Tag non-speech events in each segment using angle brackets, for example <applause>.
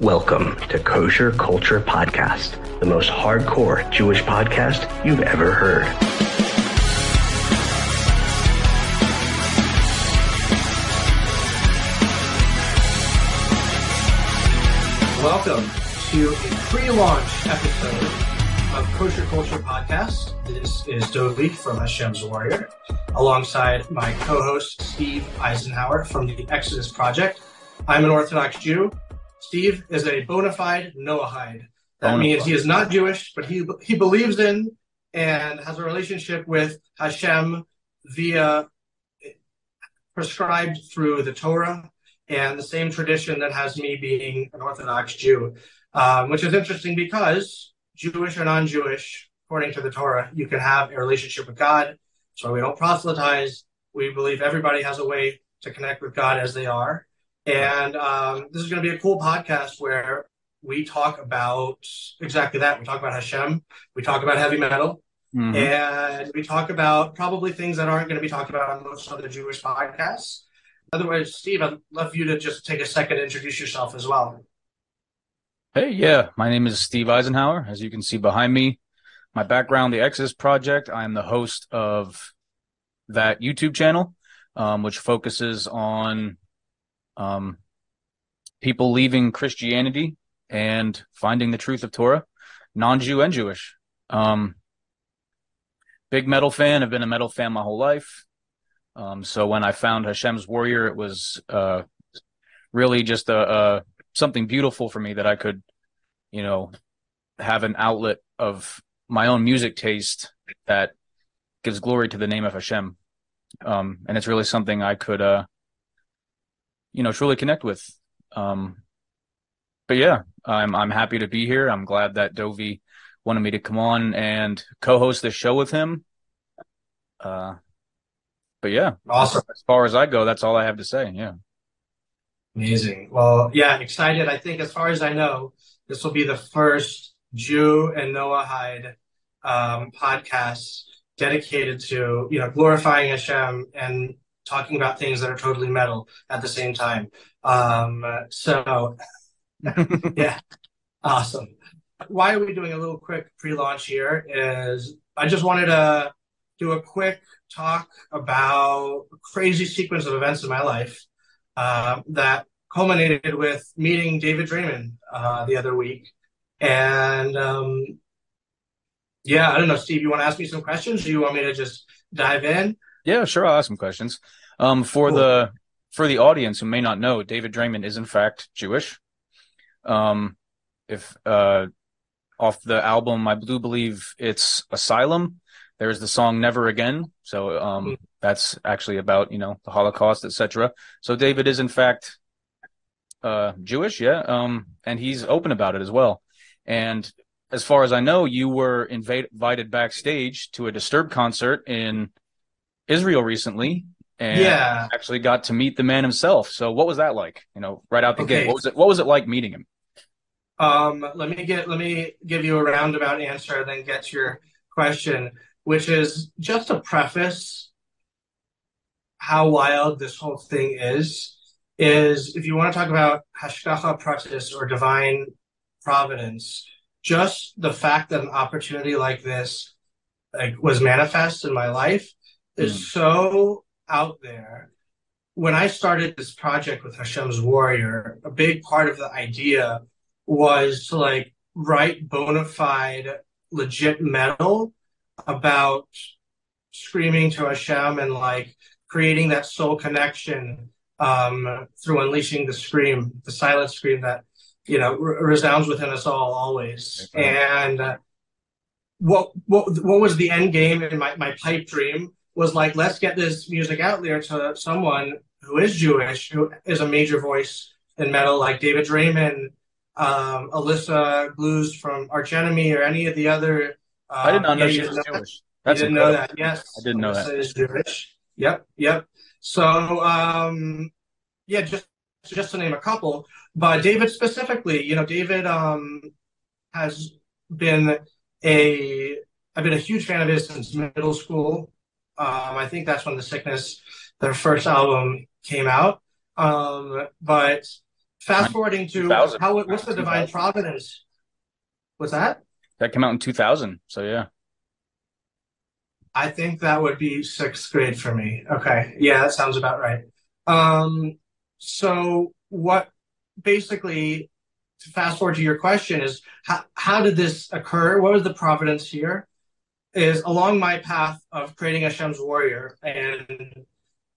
Welcome to Kosher Culture Podcast, the most hardcore Jewish podcast you've ever heard. Welcome to a pre-launch episode of Kosher Culture Podcast. This is Dovi from Hashem's Warrior, alongside my co-host Steve Eisenhauer from the Exodus Project. I'm an Orthodox Jew. Steve is a bona fide Noahide. That Bona means fide. he is not Jewish, but he he believes in and has a relationship with Hashem via prescribed through the Torah and the same tradition that has me being an Orthodox Jew, um, which is interesting because Jewish or non-Jewish, according to the Torah, you can have a relationship with God. So we don't proselytize. We believe everybody has a way to connect with God as they are. And um, this is going to be a cool podcast where we talk about exactly that. We talk about Hashem. We talk about heavy metal. Mhm. And we talk about probably things that aren't going to be talked about on most other Jewish podcasts. Otherwise, Steve, I'd love for you to just take a second to introduce yourself as well. Hey, yeah, my name is Steve Eisenhauer. As you can see behind me, my background, the Exodus Project. I am the host of that YouTube channel, um, which focuses on um, people leaving Christianity and finding the truth of Torah, non-Jew and Jewish. Um, big metal fan. I've been a metal fan my whole life. Um, so when I found Hashem's Warrior, it was uh, really just a, a something beautiful for me that I could, you know, have an outlet of my own music taste that gives glory to the name of Hashem. Um, and it's really something I could, uh, you know, truly connect with. Um, but yeah, I'm, I'm happy to be here. I'm glad that Dovi wanted me to come on and co-host this show with him. Uh, but yeah, Awesome. as far as I go, that's all I have to say. Yeah. Amazing. Well, yeah, excited. I think, as far as I know, this will be the first Jew and Noahide um, podcast dedicated to, you know, glorifying Hashem and talking about things that are totally metal at the same time. Um, so, <laughs> yeah, awesome. Why are we doing a little quick pre-launch here? Is I just wanted to do a quick talk about a crazy sequence of events in my life um, that culminated with meeting David Draiman uh, the other week. And um, yeah, I don't know, Steve, you want to ask me some questions Do you want me to just dive in? Yeah, sure. I'll ask some questions. Um, for Cool. the for the audience who may not know, David Draiman is in fact Jewish. Um, if uh, off the album, I do believe it's Asylum. There's the song Never Again. So um, that's actually about you know the Holocaust, etc. So David is in fact uh, Jewish, yeah. Um, and he's open about it as well. And as far as I know, you were invade- invited backstage to a Disturbed concert in Israel recently, and Yeah. actually got to meet the man himself. So what was that like? You know, right out the Okay. gate, what was it? What was it like meeting him? Um, let me get let me give you a roundabout answer, then get to your question, which is just to preface how wild this whole thing is. Is if you want to talk about hashgacha pratis or divine providence, just the fact that an opportunity like this like was manifest in my life is Mm. so out there. When I started this project with Hashem's Warrior, a big part of the idea was to like write bona fide, legit metal about screaming to Hashem and like creating that soul connection um, through unleashing the scream, the silent scream that you know re- resounds within us all always. Okay. And uh, what what what was the end game in my my pipe dream was like let's get this music out there to someone who is Jewish, who is a major voice in metal, like David Draiman, um, Alyssa Blues from Arch Enemy, or any of the other. Uh, I did not know yeah, she was know Jewish. you That's didn't know that? Yes, I didn't know Alyssa that. is Jewish. Yep, yep. So, um, yeah, just just to name a couple, but David specifically, you know, David um, has been a I've been a huge fan of his since middle school. Um, I think that's when the sickness, their first album came out. Um, but fast forwarding to how what's the divine providence? What's that? That came out in 2000. So yeah. I think that would be sixth grade for me. Okay. Yeah, that sounds about right. Um, so what basically to fast forward to your question is how, how did this occur? What was the providence here? Is along my path of creating Hashem's warrior and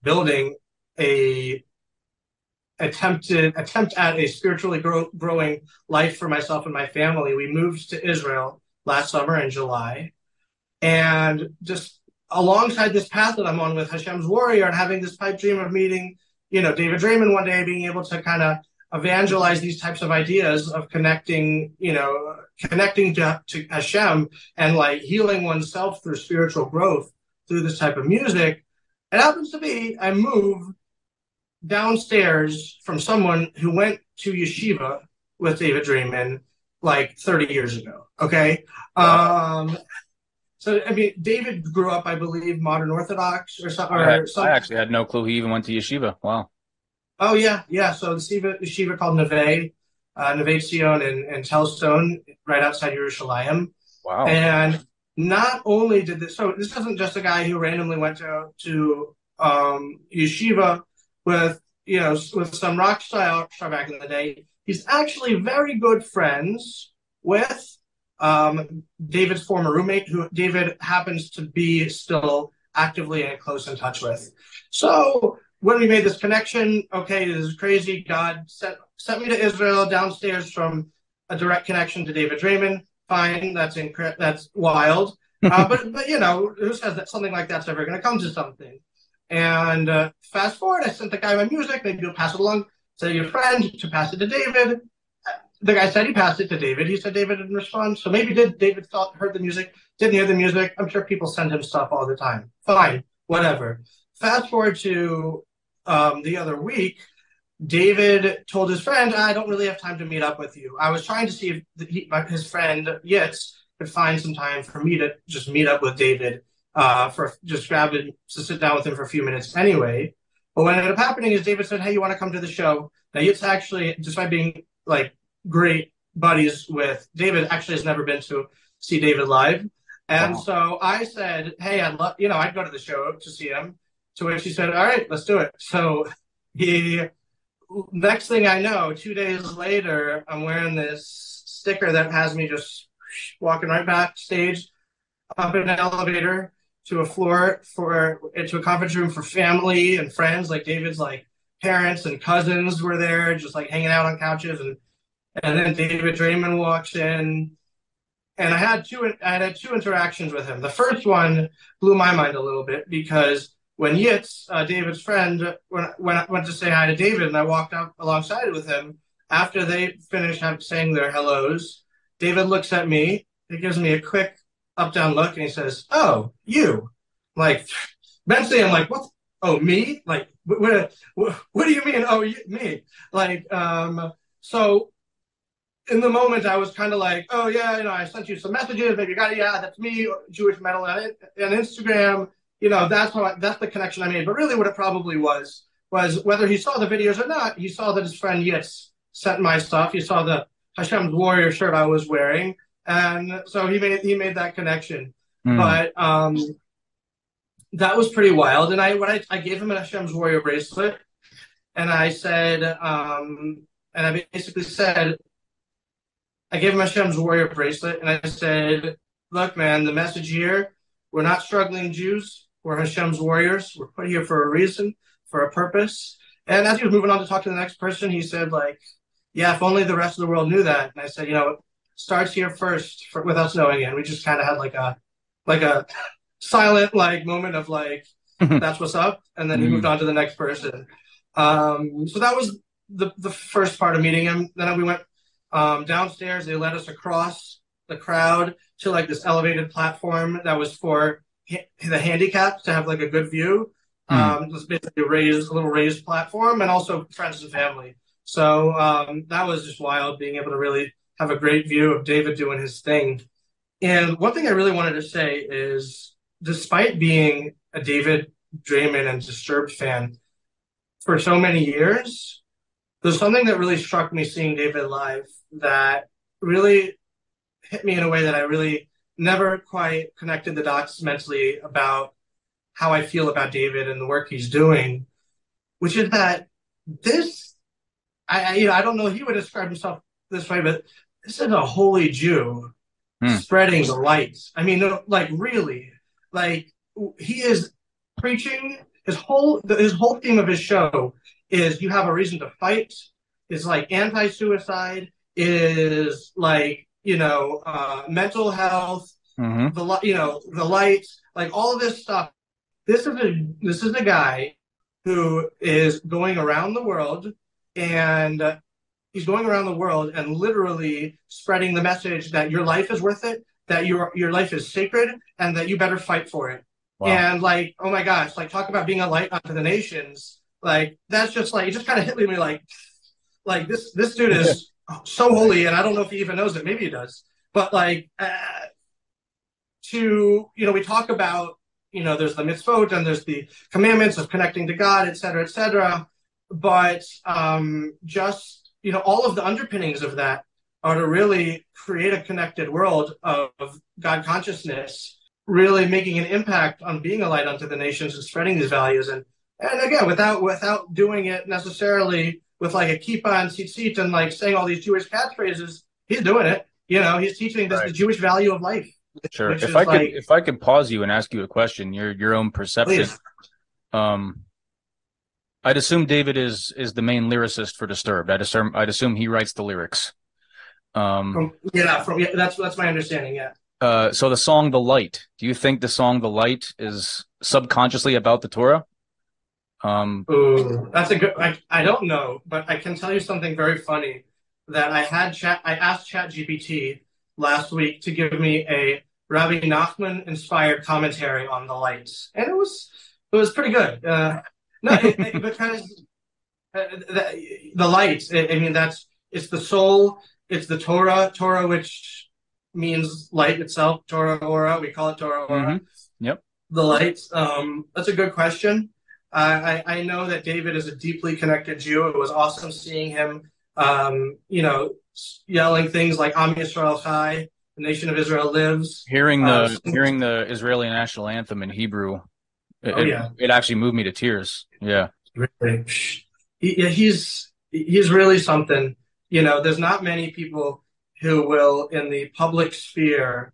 building a attempted attempt at a spiritually grow, growing life for myself and my family. We moved to Israel last summer in July, and just alongside this path that I'm on with Hashem's warrior and having this pipe dream of meeting, you know, David Draiman one day, being able to kind of evangelize these types of ideas of connecting, you know, connecting to, to Hashem and like healing oneself through spiritual growth through this type of music. It happens to be I move downstairs from someone who went to yeshiva with David Draiman like 30 years ago. Okay. Um, so I mean, David grew up, I believe, modern Orthodox or something. I, I, actually had no clue he even went to yeshiva. Wow. Oh yeah, yeah. So the yeshiva, yeshiva called Neve, uh, Neve Zion in, in Telz-Stone, right outside Yerushalayim. Wow. And not only did this, so this isn't just a guy who randomly went to to um, yeshiva with you know with some rock star back in the day. He's actually very good friends with um, David's former roommate, who David happens to be still actively and close in touch with. So when we made this connection, okay, this is crazy. God sent sent me to Israel downstairs from a direct connection to David Draiman. Fine, that's incre- that's wild. <laughs> Uh, but but you know, who says that something like that's ever going to come to something? And uh, fast forward, I sent the guy my music. Maybe you'll pass it along to your friend to pass it to David. The guy said he passed it to David. He said David didn't respond. So maybe did David thought heard the music, didn't hear the music. I'm sure people send him stuff all the time. Fine, whatever. Fast forward to um, the other week. David told his friend, "I don't really have time to meet up with you." I was trying to see if he, his friend Yitz could find some time for me to just meet up with David uh, for just grab it to sit down with him for a few minutes anyway. But what ended up happening is David said, "Hey, you want to come to the show?" Now Yitz actually, despite being like great buddies with David, actually has never been to see David live, and wow. so I said, "Hey, I'd love, you know, I'd go to the show to see him." To which he said, "All right, let's do it." So he, next thing I know, two days later, I'm wearing this sticker that has me just walking right backstage up in an elevator to a floor for into a conference room for family and friends. Like David's like parents and cousins were there, just like hanging out on couches, and and then David Draiman walks in, and I had two I had two interactions with him. The first one blew my mind a little bit because when Yitz, uh, David's friend, when when I went to say hi to David, and I walked up alongside with him after they finished saying their hellos, David looks at me. He gives me a quick up down look and he says, "Oh, you." Like eventually, I'm like, "What? Oh, me? Like what? What, what do you mean? Oh, you, me?" Like um. So in the moment, I was kind of like, "Oh yeah, you know, I sent you some messages. Maybe you got it. Yeah, that's me, Jewish metal on, on Instagram. You know, that's what that's the connection I made. But really, what it probably was was whether he saw the videos or not. He saw that his friend Yitz sent my stuff. He saw the Hashem's warrior shirt I was wearing and so he made he made that connection. Mm. But um, that was pretty wild. And I when I, I gave him a Hashem's warrior bracelet, and I said, um, and I basically said, I gave him a Hashem's warrior bracelet, and I said, look, man, the message here, we're not struggling Jews. We're Hashem's warriors. We're put here for a reason, for a purpose. And as he was moving on to talk to the next person, he said, like, yeah, if only the rest of the world knew that. And I said, you know, starts here first for, with us knowing it. And we just kind of had like a like a <laughs> silent like moment of like that's what's up, and then he moved mm-hmm. on to the next person. Um, so that was the the first part of meeting him. Then we went um, downstairs. They led us across the crowd to like this elevated platform that was for the handicapped to have like a good view. Mm. Um, just basically a raised, a little raised platform, and also friends and family. So um, that was just wild, being able to really have a great view of David doing his thing. And one thing I really wanted to say is, despite being a David Draiman and Disturbed fan for so many years, there's something that really struck me seeing David live that really hit me in a way that I really never quite connected the dots mentally about how I feel about David and the work he's doing, which is that this, I, I you know, I don't know he would describe himself this way, but this is a holy Jew hmm. spreading the light. I mean, like really, like he is preaching his whole his whole theme of his show is you have a reason to fight. Is like anti-suicide. Is like you know uh, mental health. Mm-hmm. The you know the lights, like all of this stuff. This is a this is a guy who is going around the world and he's going around the world and literally spreading the message that your life is worth it, that your your life is sacred, and that you better fight for it. Wow. And like, oh my gosh, like talk about being a light unto the nations. Like that's just like it just kind of hit me like, like this this dude is <laughs> so holy, and I don't know if he even knows it. Maybe he does, but like uh, to you know, we talk about you know, there's the mitzvot and there's the commandments of connecting to God, et cetera, et cetera. But um, just you know, all of the underpinnings of that are to really create a connected world of God consciousness really making an impact on being a light unto the nations and spreading these values. And and again, without without doing it necessarily with like a keep on tzitzit and like saying all these Jewish catchphrases, he's doing it. You know, he's teaching this right. the Jewish value of life. Sure. If I like, could if I could pause you and ask you a question, your your own perception. Please. Um I'd assume David is is the main lyricist for Disturbed. I'd assume I'd assume he writes the lyrics. Um, from, yeah, from yeah, that's that's my understanding. Yeah. Uh, so the song "The Light." Do you think the song "The Light" is subconsciously about the Torah? Um, Ooh, that's a good. I, I don't know, but I can tell you something very funny. That I had chat. I asked ChatGPT last week to give me a Rabbi Nachman inspired commentary on the lights, and it was it was pretty good. Uh, no, it, it, <laughs> because uh, the, the lights. I mean, that's it's the soul. It's the Torah. Torah, which means light itself, Torah Ora. We call it Torah Ora. Mm-hmm. Yep. The lights. Um, that's a good question. I, I know that David is a deeply connected Jew. It was awesome seeing him, um, you know, yelling things like Am Yisrael Chai, the nation of Israel lives. Hearing the uh, hearing the Israeli national anthem in Hebrew, it, oh, yeah. it, it actually moved me to tears. Yeah, really. He, he's he's really something. You know, there's not many people who will, in the public sphere,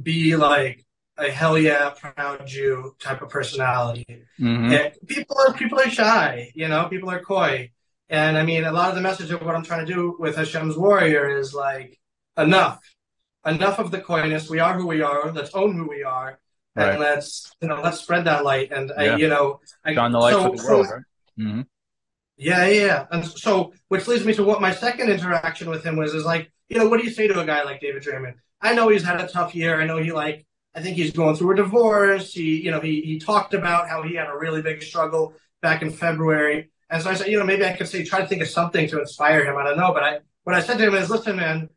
be like a hell yeah, proud Jew type of personality. Mm-hmm. people are people are shy, you know, people are coy. And I mean, a lot of the message of what I'm trying to do with Hashem's warrior is like enough, enough of the coyness. We are who we are. Let's own who we are, and let's you know let's spread that light. And yeah. I, you know, I, Shine the light so, for the world. right? mm-hmm. Yeah, yeah. And so, which leads me to what my second interaction with him was is like, you know, what do you say to a guy like David Draiman? I know he's had a tough year. I know he like, I think he's going through a divorce. He, you know, he he talked about how he had a really big struggle back in February. And so I said, you know, maybe I could say, try to think of something to inspire him. I don't know, but I, what I said to him is, listen, man,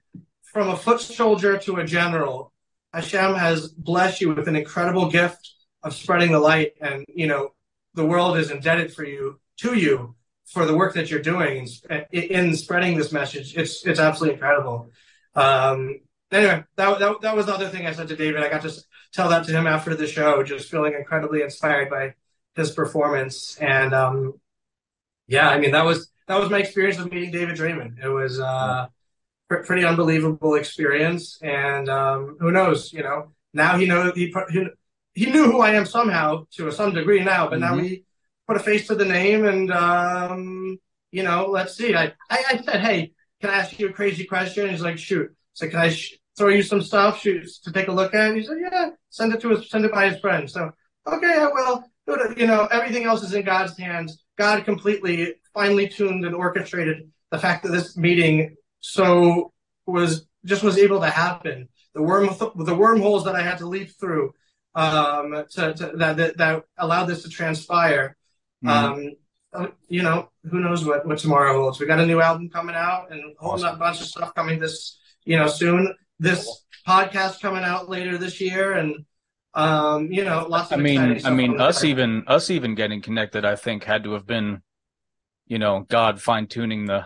from a foot soldier to a general, Hashem has blessed you with an incredible gift of spreading the light, and you know, the world is indebted for you to you for the work that you're doing in, spreading this message. It's it's absolutely incredible. Um, anyway, that, that that was the other thing I said to David. I got to tell that to him after the show, just feeling incredibly inspired by his performance. And um, yeah, I mean that was that was my experience of meeting David Draiman. It was uh, pr- pretty unbelievable experience. And um, who knows, you know, now he knows he, he he knew who I am somehow to some degree now, but mm-hmm. now he put a face to the name, and um, you know, let's see. I, I, I said, hey, can I ask you a crazy question? He's like, shoot. So can I sh- throw you some stuff shoot, to take a look at? And he said, yeah, send it to his, send it by his friend. So okay, I will. You know, everything else is in God's hands. God completely finely tuned and orchestrated the fact that this meeting so was just was able to happen. The worm the wormholes that I had to leap through um, to, to that, that that allowed this to transpire Mm-hmm. Um, you know, who knows what, what tomorrow holds. We got a new album coming out and a whole awesome. bunch of stuff coming this, you know, soon. This podcast coming out later this year and um, you know, lots of. I mean, I mean, us even us even getting connected, I think, had to have been you know, God fine tuning the,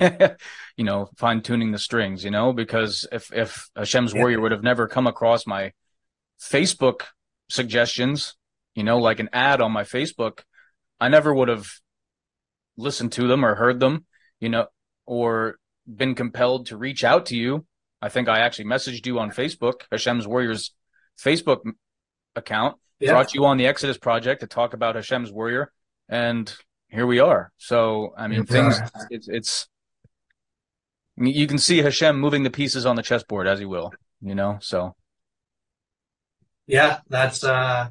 <laughs> you know, fine tuning the strings, you know, because if, if Hashem's warrior would have never come across my Facebook suggestions, you know, like an ad on my Facebook, I never would have listened to them or heard them, you know, or been compelled to reach out to you. I think I actually messaged you on Facebook, Hashem's Warriors Facebook account, yeah. brought you on the Exodus project to talk about Hashem's Warrior, and here we are. So, I mean, things, it's, it's, you can see Hashem moving the pieces on the chessboard as he will, you know, so. Yeah, that's, uh,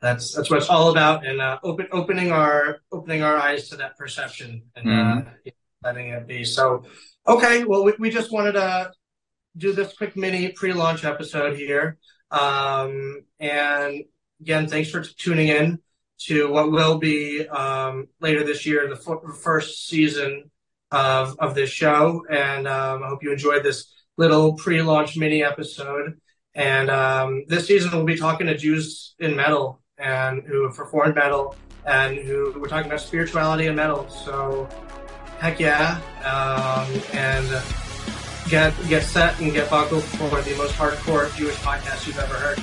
that's that's what it's all about, and uh, open, opening our opening our eyes to that perception and uh, mm-hmm. uh, letting it be. So, okay, well, we, we just wanted to do this quick mini pre-launch episode here, um, and again, thanks for t- tuning in to what will be um, later this year, the f- first season of of this show, and um, I hope you enjoyed this little pre-launch mini episode. And um, this season, we'll be talking to Jews in metal and who have performed metal and who we're talking about spirituality and metal. So heck yeah, um, and get get set and get buckled for the most hardcore Jewish podcast you've ever heard.